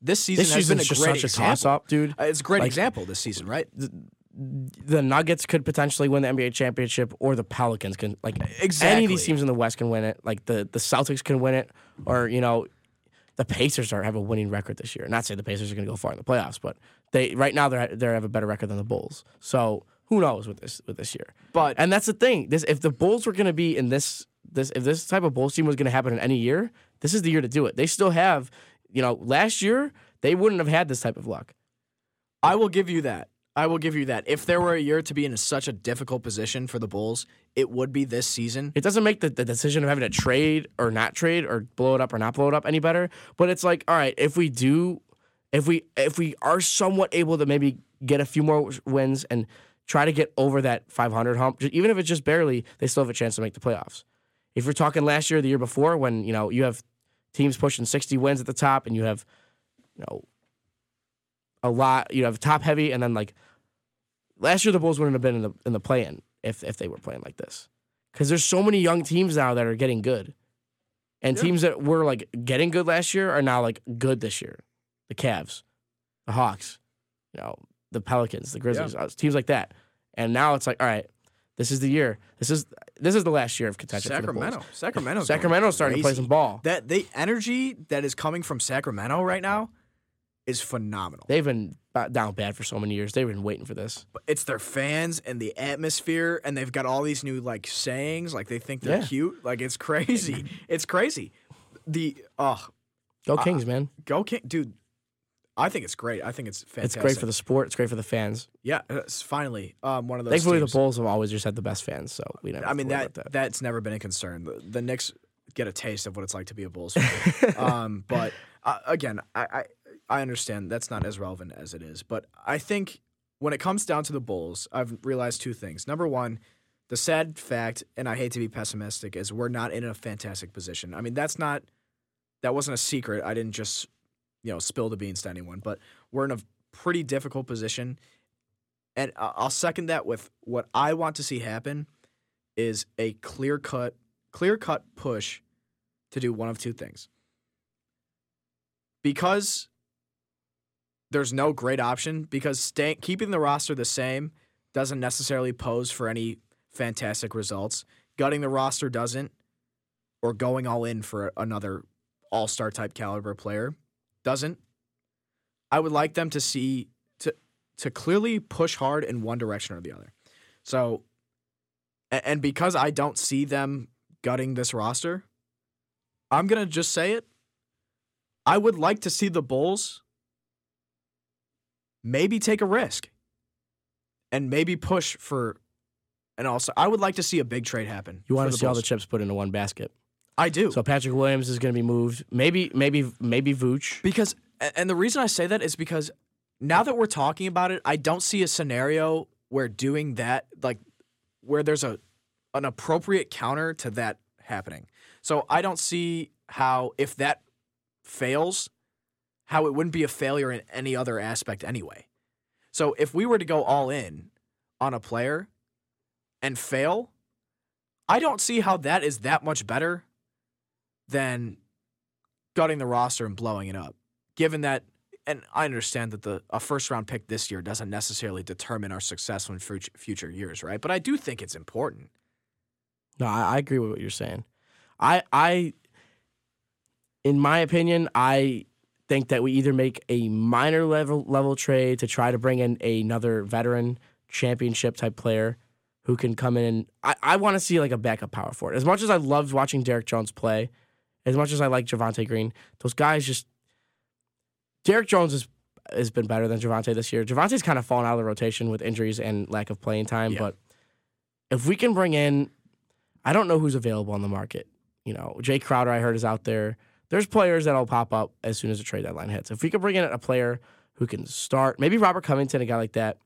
[SPEAKER 2] this season
[SPEAKER 3] This
[SPEAKER 2] has been a great
[SPEAKER 3] such a toss up, dude.
[SPEAKER 2] Uh, It's a great
[SPEAKER 3] Like-
[SPEAKER 2] example this season, right?
[SPEAKER 3] The Nuggets could potentially win the NBA championship, or the Pelicans can. Like
[SPEAKER 2] exactly.
[SPEAKER 3] any of these teams in the West can win it. Like the the Celtics can win it, or you know, the Pacers are have a winning record this year. Not saying the Pacers are going to go far in the playoffs, but they right now they're they have a better record than the Bulls. So who knows with this with this year?
[SPEAKER 2] But
[SPEAKER 3] And that's the thing. This if the Bulls were going to be in this this if this type of Bulls team was going to happen in any year, this is the year to do it. They still have, you know, last year they wouldn't have had this type of luck.
[SPEAKER 2] I will give you that. I will give you that. If there were a year to be in such a difficult position for the Bulls, it would be this season.
[SPEAKER 3] It doesn't make the, the decision of having to trade or not trade or blow it up or not blow it up any better. But it's like, all right, if we do, if we if we are somewhat able to maybe get a few more wins and try to get over that 500 hump, even if it's just barely, they still have a chance to make the playoffs. If you're talking last year, or the year before, when you know you have teams pushing 60 wins at the top and you have, you know, a lot, you have top heavy, and then like last year the Bulls wouldn't have been in the in the play in if if they were playing like this because there's so many young teams now that are getting good, and
[SPEAKER 2] Yeah.
[SPEAKER 3] teams that were like getting good last year are now like good this year. The Cavs, the Hawks, you know, the Pelicans, the Grizzlies, uh, teams like that. And now it's like, all right, this is the year. This is this is the last year of contention. Bulls.
[SPEAKER 2] Sacramento. Sacramento's
[SPEAKER 3] Sacramento's starting to play some ball.
[SPEAKER 2] That the energy that is coming from Sacramento right now is phenomenal.
[SPEAKER 3] They've been down bad for so many years. They've been waiting for this.
[SPEAKER 2] But it's their fans and the atmosphere, and they've got all these new like sayings, like they think they're
[SPEAKER 3] Yeah.
[SPEAKER 2] cute. Like it's crazy. it's crazy. The oh,
[SPEAKER 3] Go
[SPEAKER 2] Uh,
[SPEAKER 3] Kings, man!
[SPEAKER 2] go King, dude. I think it's great. I think it's fantastic.
[SPEAKER 3] It's great for the sport. It's great for the fans.
[SPEAKER 2] yeah. It's finally um, one of those.
[SPEAKER 3] Thankfully,
[SPEAKER 2] teams.
[SPEAKER 3] the Bulls have always just had the best fans, so we never.
[SPEAKER 2] I mean that,
[SPEAKER 3] that.
[SPEAKER 2] that's never been a concern. The, the Knicks get a taste of what it's like to be a Bulls fan. um, but uh, again, I, I I understand that's not as relevant as it is. But I think when it comes down to the Bulls, I've realized two things. Number one, the sad fact, and I hate to be pessimistic, is we're not in a fantastic position. I mean, that's not that wasn't a secret. I didn't just you know spill the beans to anyone, but we're in a pretty difficult position. And I'll second that with what I want to see happen is a clear cut, clear cut push to do one of two things. Because there's no great option, because staying keeping the roster the same doesn't necessarily pose for any fantastic results. Gutting the roster doesn't, or going all in for another all star type caliber player doesn't. I would like them to see to to clearly push hard in one direction or the other. So, and because I don't see them gutting this roster, I'm gonna just say it. I would like to see the Bulls maybe take a risk and maybe push for an also. I would like to see a big trade happen.
[SPEAKER 3] you want to see all the chips put into one basket.
[SPEAKER 2] I do.
[SPEAKER 3] So Patrick Williams is going to be moved. Maybe, maybe, maybe Vooch.
[SPEAKER 2] Because and the reason I say that is because now that we're talking about it, I don't see a scenario where doing that like where there's a an appropriate counter to that happening. So I don't see how if that fails, how it wouldn't be a failure in any other aspect anyway. So if we were to go all in on a player and fail, I don't see how that is that much better than gutting the roster and blowing it up. Given that, and I understand that the a first round pick this year doesn't necessarily determine our success in future years, right? But I do think it's important.
[SPEAKER 3] No, I, I agree with what you're saying. I I in my opinion, I think that we either make a minor level level trade to try to bring in another veteran championship type player who can come in and I, I want to see like a backup power forward. As much as I loved watching Derrick Jones play, as much as I like Javonte Green, those guys just Derrick Jones has has been better than Javonte this year. Javonte's kind of fallen out of the rotation with injuries and lack of playing time,
[SPEAKER 2] Yeah.
[SPEAKER 3] but if we can bring in I don't know who's available on the market. You know, Jae Crowder I heard is out there. There's players that'll pop up as soon as the trade deadline hits. If we could bring in a player who can start, maybe Robert Covington, a guy like that,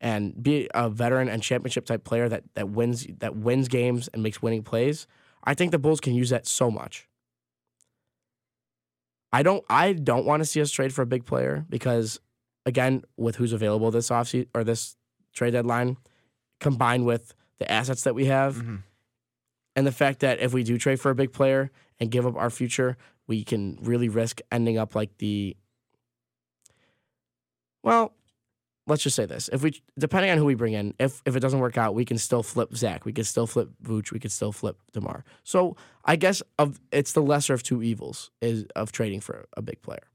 [SPEAKER 3] and be a veteran and championship type player that that wins that wins games and makes winning plays, I think the Bulls can use that so much. I don't I don't want to see us trade for a big player because again, with who's available this offseason or this trade deadline, combined with the assets that we have,
[SPEAKER 2] Mhm.
[SPEAKER 3] And the fact that if we do trade for a big player and give up our future, we can really risk ending up like the. Well, let's just say this: if we, depending on who we bring in, if if it doesn't work out, we can still flip Zach, we can still flip Vooch, we can still flip DeMar. So I guess of it's the lesser of two evils is of trading for a big player.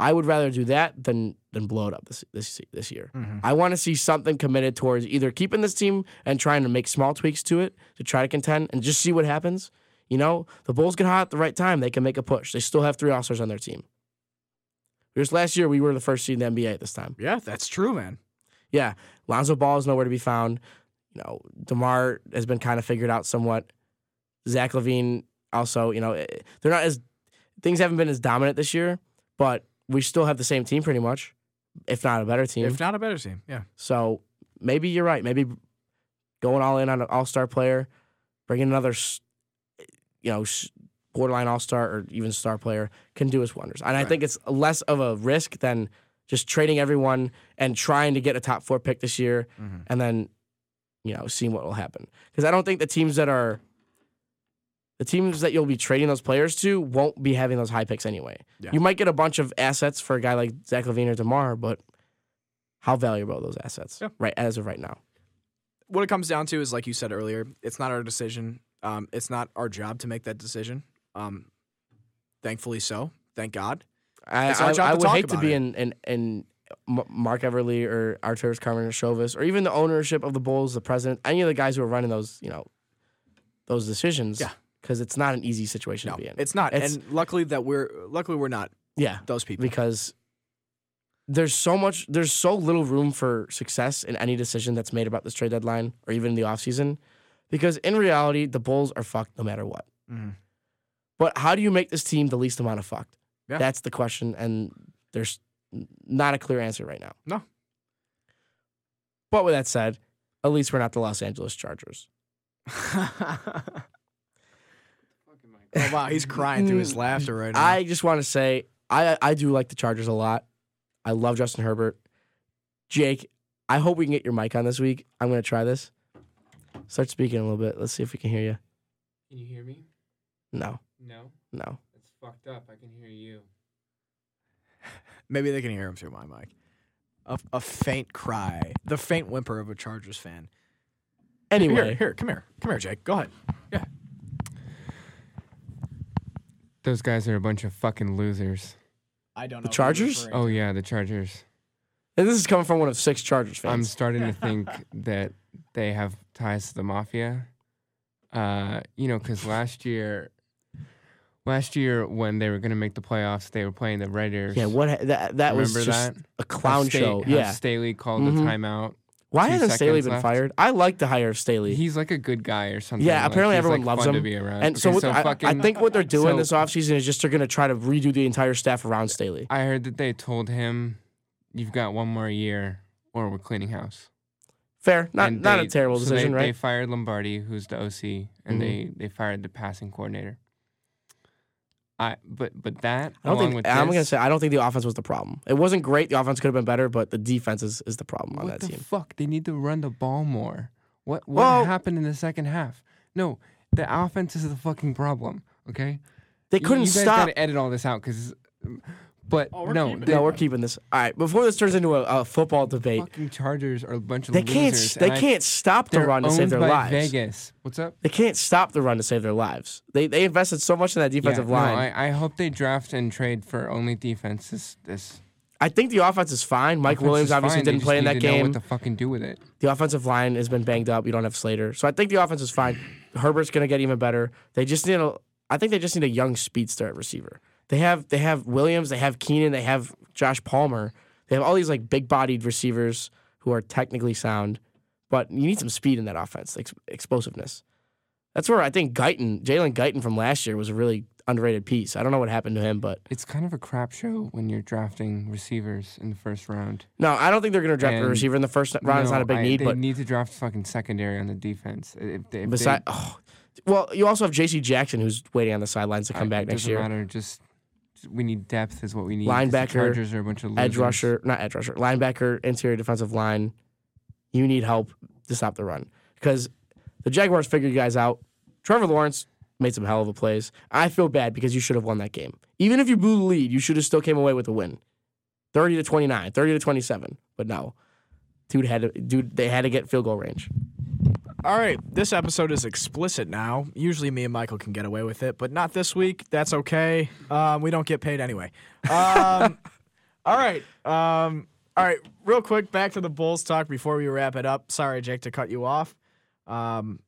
[SPEAKER 3] I would rather do that than than blow it up this this this year.
[SPEAKER 2] Mhm.
[SPEAKER 3] I want to see something committed towards either keeping this team and trying to make small tweaks to it to try to contend and just see what happens. You know, the Bulls get hot at the right time, they can make a push. They still have three All Stars on their team. Because last year we were the first seed in the NBA at this time.
[SPEAKER 2] Yeah, that's true, man.
[SPEAKER 3] Yeah, Lonzo Ball is nowhere to be found. You know, DeMar has been kind of figured out somewhat. Zach LaVine also, you know, eh, they're not as things haven't been as dominant this year, but we still have the same team pretty much, if not a better team.
[SPEAKER 2] If not a better team, yeah.
[SPEAKER 3] So maybe you're right. Maybe going all in on an all star player, bringing another, you know, borderline all star or even star player can do us wonders. And I think it's less of a risk than just trading everyone and trying to get a top four pick this year
[SPEAKER 2] Mhm.
[SPEAKER 3] and then, you know, seeing what will happen. Because I don't think the teams that are, the teams that you'll be trading those players to won't be having those high picks anyway.
[SPEAKER 2] Yeah.
[SPEAKER 3] You might get a bunch of assets for a guy like Zach LaVine or DeMar, but how valuable are those assets
[SPEAKER 2] Yeah.
[SPEAKER 3] right as of right now?
[SPEAKER 2] What it comes down to is, like you said earlier, it's not our decision. Um, it's not our job to make that decision. Um, thankfully, so. Thank God.
[SPEAKER 3] I, I, I would hate to be
[SPEAKER 2] it.
[SPEAKER 3] in, in, in Marc Eversley or Arturas Karnisovas or even the ownership of the Bulls, the president, any of the guys who are running those, you know, those decisions.
[SPEAKER 2] Yeah.
[SPEAKER 3] Because it's not an easy situation
[SPEAKER 2] No,
[SPEAKER 3] to be in.
[SPEAKER 2] it's not.
[SPEAKER 3] It's-
[SPEAKER 2] and luckily that we're luckily we're not
[SPEAKER 3] yeah.
[SPEAKER 2] those people.
[SPEAKER 3] because there's so much there's so little room for success in any decision that's made about this trade deadline or even in the offseason because in reality the bulls are fucked no matter what
[SPEAKER 2] Mhm.
[SPEAKER 3] but how do you make this team the least amount of fucked
[SPEAKER 2] Yeah.
[SPEAKER 3] that's the question and there's not a clear answer right now
[SPEAKER 2] No.
[SPEAKER 3] but with that said at least we're not the los angeles chargers
[SPEAKER 2] oh wow, he's crying through his laughter right now.
[SPEAKER 3] I just want to say I I do like the Chargers a lot. I love Justin Herbert. Jake, I hope we can get your mic on this week. I'm gonna try this. Start speaking a little bit. Let's see if we can hear you.
[SPEAKER 4] Can you hear me?
[SPEAKER 3] No,
[SPEAKER 4] No.
[SPEAKER 3] no.
[SPEAKER 4] It's fucked up. I can hear you.
[SPEAKER 2] Maybe they can hear him through my mic. A, a faint cry, the faint whimper of a Chargers fan.
[SPEAKER 3] Anyway,
[SPEAKER 2] Here, here, come here, come here, Jake. Go ahead. Yeah.
[SPEAKER 4] Those guys are a bunch of fucking losers.
[SPEAKER 2] I don't
[SPEAKER 3] The. Chargers?
[SPEAKER 4] Oh yeah, the Chargers.
[SPEAKER 3] and this is coming from one of six Chargers fans.
[SPEAKER 4] I'm starting to think that they have ties to the mafia. Uh, you know, because last year, last year when they were gonna make the playoffs, they were playing the Raiders.
[SPEAKER 3] yeah, what ha- that that was
[SPEAKER 4] Remember
[SPEAKER 3] just
[SPEAKER 4] that?
[SPEAKER 3] a clown
[SPEAKER 4] How Sta-
[SPEAKER 3] show.
[SPEAKER 4] how
[SPEAKER 3] Yeah.
[SPEAKER 4] Staley called
[SPEAKER 3] Mhm.
[SPEAKER 4] the timeout.
[SPEAKER 3] Why hasn't Staley been
[SPEAKER 4] left.
[SPEAKER 3] fired? I like the hire of Staley.
[SPEAKER 4] He's like a good guy or something.
[SPEAKER 3] Yeah,
[SPEAKER 4] Like,
[SPEAKER 3] apparently everyone
[SPEAKER 4] like,
[SPEAKER 3] loves
[SPEAKER 4] fun
[SPEAKER 3] him.
[SPEAKER 4] To be around.
[SPEAKER 3] and so, what, I, I
[SPEAKER 4] fucking-
[SPEAKER 3] think what they're doing
[SPEAKER 4] so-
[SPEAKER 3] this offseason is just they're going to try to redo the entire staff around Staley.
[SPEAKER 4] I heard that they told him, "You've got one more year, or we're cleaning house."
[SPEAKER 3] Fair, not
[SPEAKER 4] And
[SPEAKER 3] not
[SPEAKER 4] they-
[SPEAKER 3] a terrible
[SPEAKER 4] so
[SPEAKER 3] decision,
[SPEAKER 4] they,
[SPEAKER 3] right?
[SPEAKER 4] They fired Lombardi, who's the OC, and
[SPEAKER 3] Mhm.
[SPEAKER 4] they they fired the passing coordinator. I but but that
[SPEAKER 3] I don't
[SPEAKER 4] along
[SPEAKER 3] think
[SPEAKER 4] with
[SPEAKER 3] I'm
[SPEAKER 4] this,
[SPEAKER 3] gonna say I don't think the offense was the problem. It wasn't great. The offense could have been better, but the defense is, is the problem on
[SPEAKER 4] what
[SPEAKER 3] that
[SPEAKER 4] the
[SPEAKER 3] team.
[SPEAKER 4] fuck? They need to run the ball more. What what
[SPEAKER 3] Well-
[SPEAKER 4] happened in the second half? No, the offense is the fucking problem. Okay,
[SPEAKER 3] They couldn't stop.
[SPEAKER 4] you guys
[SPEAKER 3] stop.
[SPEAKER 4] gotta edit all this out because. But
[SPEAKER 2] Oh, we're
[SPEAKER 4] no,
[SPEAKER 2] keeping
[SPEAKER 4] the
[SPEAKER 3] no, we're keeping this. All right, before this turns into a, a football debate,
[SPEAKER 4] fucking Chargers are a bunch of
[SPEAKER 3] they can't.
[SPEAKER 4] losers.
[SPEAKER 3] They
[SPEAKER 4] and I-
[SPEAKER 3] can't stop the
[SPEAKER 4] they're
[SPEAKER 3] run to
[SPEAKER 4] owned
[SPEAKER 3] save their
[SPEAKER 4] by
[SPEAKER 3] lives.
[SPEAKER 4] Vegas. What's up?
[SPEAKER 3] They can't stop the run to save their lives. They they invested so much in that defensive
[SPEAKER 4] yeah,
[SPEAKER 3] line.
[SPEAKER 4] No, I, I hope they draft and trade for only defense. This this
[SPEAKER 3] I think the offense is fine. Mike
[SPEAKER 4] offense
[SPEAKER 3] Williams
[SPEAKER 4] is
[SPEAKER 3] obviously
[SPEAKER 4] fine. They
[SPEAKER 3] didn't
[SPEAKER 4] just
[SPEAKER 3] play in
[SPEAKER 4] need
[SPEAKER 3] that
[SPEAKER 4] to know
[SPEAKER 3] game.
[SPEAKER 4] What to fucking do with it?
[SPEAKER 3] The offensive line has been banged up. You don't have Slater, so I think the offense is fine. Herbert's gonna get even better. They just need a. I think they just need a young speedster at receiver. They have they have Williams, they have Keenan, they have Josh Palmer. They have all these like big bodied receivers who are technically sound, but you need some speed in that offense, ex- explosiveness. That's where I think Guyton, Jalen Guyton from last year was a really underrated piece. I don't know what happened to him, but
[SPEAKER 4] It's kind of a crap show when you're drafting receivers in the first round.
[SPEAKER 3] no, I don't think they're gonna draft a receiver in the first round. it's not a big
[SPEAKER 4] I-
[SPEAKER 3] need,
[SPEAKER 4] they
[SPEAKER 3] but
[SPEAKER 4] need to draft fucking secondary on the defense. If they, if they-
[SPEAKER 3] oh, well, you also have J.C. Jackson who's waiting on the sidelines to
[SPEAKER 4] I-
[SPEAKER 3] come back
[SPEAKER 4] it
[SPEAKER 3] next
[SPEAKER 4] doesn't. Matter. Just we need depth is what we need.
[SPEAKER 3] Linebacker,
[SPEAKER 4] Chargers are a bunch of losers.
[SPEAKER 3] Edge rusher, not edge rusher, linebacker, interior defensive line. You need help to stop the run because the Jaguars figured you guys out. Trevor Lawrence made some hell of a plays. I feel bad because you should have won that game. Even if you blew the lead, you should have still came away with a win. 30 to 29, 30 to 27. But no. Dude had to dude they had to get field goal range.
[SPEAKER 2] All right, this episode is explicit now. Usually, me and Michael can get away with it, but not this week. That's okay. Um, we don't get paid anyway. Um, all right. Um, all right. Real quick, back to the Bulls talk before we wrap it up. Sorry, Jake, to cut you off, um,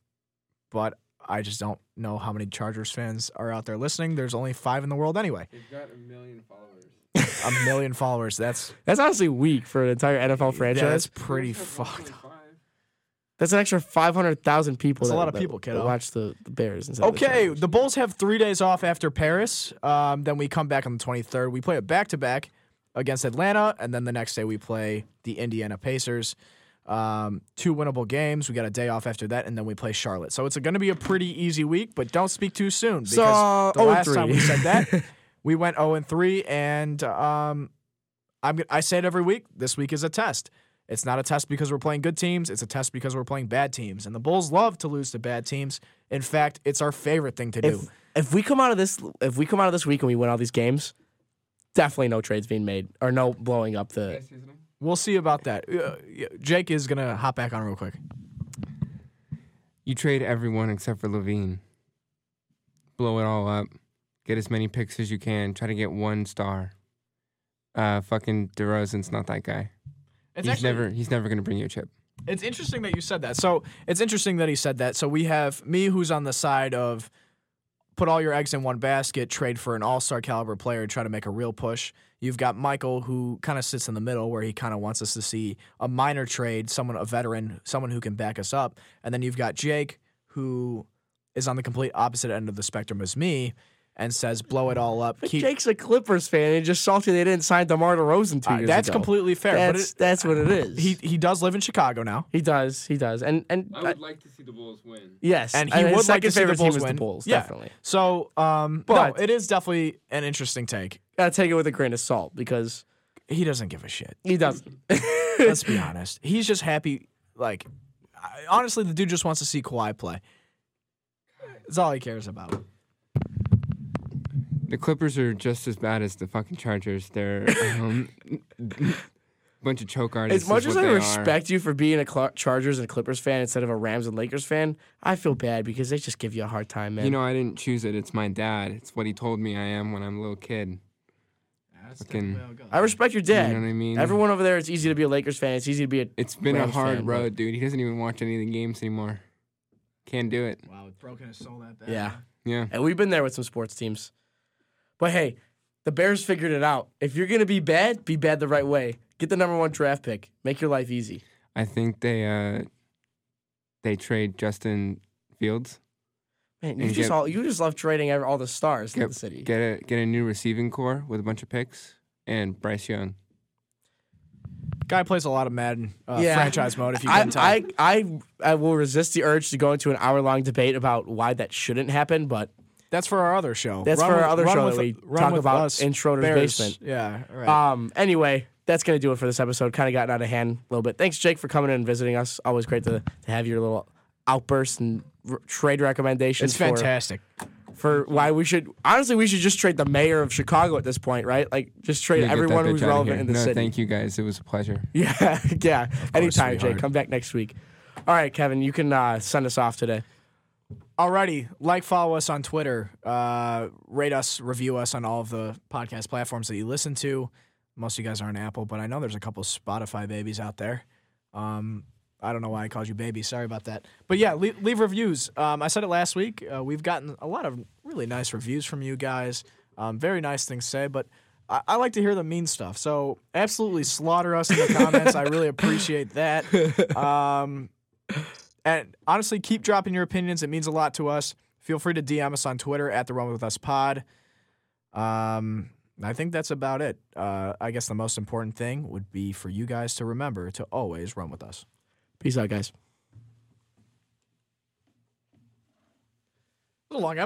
[SPEAKER 2] but I just don't know how many Chargers fans are out there listening. There's only five in the world anyway.
[SPEAKER 4] They've got a million followers.
[SPEAKER 2] A million followers. That's
[SPEAKER 3] That's honestly weak for an entire NFL
[SPEAKER 2] yeah,
[SPEAKER 3] franchise.
[SPEAKER 2] that's pretty fucked. up.
[SPEAKER 3] That's an extra 500,000 people.
[SPEAKER 2] That's a
[SPEAKER 3] that-
[SPEAKER 2] lot of
[SPEAKER 3] that-
[SPEAKER 2] people, kiddo.
[SPEAKER 3] Watch the, the Bears. Of the
[SPEAKER 2] Okay, the Bulls have three days off after Paris. Um, then we come back on the 23rd. We play a back to back against Atlanta, and then the next day we play the Indiana Pacers. Um, two winnable games. We got a day off after that, and then we play Charlotte. So it's going to be a pretty easy week, but don't speak too soon because
[SPEAKER 3] So,
[SPEAKER 2] the
[SPEAKER 3] 0 and
[SPEAKER 2] last time we said that, we went 0 and 3, and um, I'm I say it every week. This week is a test. It's not a test because we're playing good teams. It's a test because we're playing bad teams. And the Bulls love to lose to bad teams. In fact, it's our favorite thing to do.
[SPEAKER 3] if, if we come out of this, if we come out of this week and we win all these games, definitely no trades being made or no blowing up the.
[SPEAKER 2] We'll see about that. Uh, Jake is gonna hop back on real quick.
[SPEAKER 4] You trade everyone except for LaVine. Blow it all up. Get as many picks as you can. Try to get one star. Uh, fucking DeRozan's not that guy.
[SPEAKER 2] It's
[SPEAKER 4] he's never he's never gonna bring you a chip.
[SPEAKER 2] It's interesting that you said that. So it's interesting that he said that. So we have me, who's on the side of put all your eggs in one basket, trade for an all-star caliber player, and try to make a real push. You've got Michael, who kind of sits in the middle, where he kind of wants us to see a minor trade, someone a veteran, someone who can back us up, and then you've got Jake, who is on the complete opposite end of the spectrum as me, and says blow it all up.
[SPEAKER 3] But
[SPEAKER 2] keep-
[SPEAKER 3] Jake's a Clippers fan and just salty they didn't sign DeMar DeRozan two
[SPEAKER 2] Uh,
[SPEAKER 3] years
[SPEAKER 2] that's
[SPEAKER 3] ago.
[SPEAKER 2] completely fair. but
[SPEAKER 3] That's
[SPEAKER 2] it,
[SPEAKER 3] that's what it is.
[SPEAKER 2] he he does live in Chicago now.
[SPEAKER 3] he does he does and and I would uh,
[SPEAKER 4] like to see the Bulls win.
[SPEAKER 3] yes
[SPEAKER 2] and he
[SPEAKER 3] his
[SPEAKER 2] would like
[SPEAKER 3] second
[SPEAKER 2] to see
[SPEAKER 3] favorite
[SPEAKER 2] the Bulls
[SPEAKER 3] team is
[SPEAKER 2] win.
[SPEAKER 3] the Bulls
[SPEAKER 2] Yeah.
[SPEAKER 3] definitely.
[SPEAKER 2] So, um,
[SPEAKER 3] But-
[SPEAKER 2] no, it is definitely an interesting take.
[SPEAKER 3] Gotta take it with a grain of salt because
[SPEAKER 2] He doesn't give a shit.
[SPEAKER 3] he doesn't.
[SPEAKER 2] Let's be honest. He's just happy. Like, I, honestly, the dude just wants to see Kawhi play. That's all he cares about.
[SPEAKER 4] The Clippers are just as bad as the fucking Chargers. They're um, bunch of choke artists.
[SPEAKER 3] As much as I
[SPEAKER 4] they are.
[SPEAKER 3] respect you for being a Cl- Chargers and Clippers fan instead of a Rams and Lakers fan, I feel bad because they just give you a hard time, man.
[SPEAKER 4] You know, I didn't choose it. It's my dad. It's what he told me I am when I'm a little kid. Fucking,
[SPEAKER 3] I respect your dad.
[SPEAKER 4] You know what I mean?
[SPEAKER 3] Everyone over there, it's easy to be a Lakers fan. It's easy to be a.
[SPEAKER 4] it's been
[SPEAKER 3] Rams
[SPEAKER 4] a hard
[SPEAKER 3] fan,
[SPEAKER 4] road, dude. He doesn't even watch any of the games anymore. Can't do it.
[SPEAKER 2] Wow, it's broken his soul that bad.
[SPEAKER 3] Yeah.
[SPEAKER 4] Yeah.
[SPEAKER 3] And we've been there with some sports teams. But hey, the Bears figured it out. If you're gonna be bad, be bad the right way. Get the number one draft pick. Make your life easy.
[SPEAKER 4] I think they uh they trade Justin Fields.
[SPEAKER 3] Man, you just
[SPEAKER 4] get-
[SPEAKER 3] all you just love trading all the stars in
[SPEAKER 4] Get,
[SPEAKER 3] the city.
[SPEAKER 4] get a get a new receiving corps with a bunch of picks and Bryce Young.
[SPEAKER 2] Guy plays a lot of Madden uh,
[SPEAKER 3] Yeah.
[SPEAKER 2] franchise mode. If you
[SPEAKER 3] I,
[SPEAKER 2] can tell.
[SPEAKER 3] I, I, I will resist the urge to go into an hour long debate about why that shouldn't happen, but
[SPEAKER 2] that's for our other show.
[SPEAKER 3] That's
[SPEAKER 2] Run
[SPEAKER 3] for
[SPEAKER 2] with-
[SPEAKER 3] our other show
[SPEAKER 2] with-
[SPEAKER 3] that we
[SPEAKER 2] run
[SPEAKER 3] talk about
[SPEAKER 2] us
[SPEAKER 3] in Schroeder's
[SPEAKER 2] Bears.
[SPEAKER 3] basement.
[SPEAKER 2] Yeah. Right.
[SPEAKER 3] Um, anyway, that's gonna do it for this episode. Kind of gotten out of hand a little bit. Thanks, Jake, for coming in and visiting us. Always great to, to have your little outbursts and r- trade recommendations
[SPEAKER 2] It's
[SPEAKER 3] for-
[SPEAKER 2] fantastic.
[SPEAKER 3] for why we should honestly we should just trade the mayor of Chicago at this point, right? Like just trade
[SPEAKER 4] Yeah,
[SPEAKER 3] everyone who's relevant in the
[SPEAKER 4] no,
[SPEAKER 3] city.
[SPEAKER 4] thank you guys. It was a pleasure.
[SPEAKER 3] Yeah, yeah. Anytime, Jay. Come back next week. All right, Kevin, you can uh, send us off today.
[SPEAKER 2] Alrighty, like, follow us on Twitter, uh, rate us, review us on all of the podcast platforms that you listen to. Most of you guys are on Apple, but I know there's a couple Spotify babies out there. Um, I don't know why I called you baby. Sorry about that. But yeah, leave, leave reviews. Um, I said it last week. Uh, we've gotten a lot of really nice reviews from you guys. Um, very nice things to say, but I, I like to hear the mean stuff. So absolutely slaughter us in the comments. I really appreciate that. Um, and honestly, keep dropping your opinions. It means a lot to us. Feel free to DM us on Twitter at the Run With Us Pod. Um, I think that's about it. Uh, I guess the most important thing would be for you guys to remember to always run with us.
[SPEAKER 3] Peace out, guys.
[SPEAKER 2] A long episode.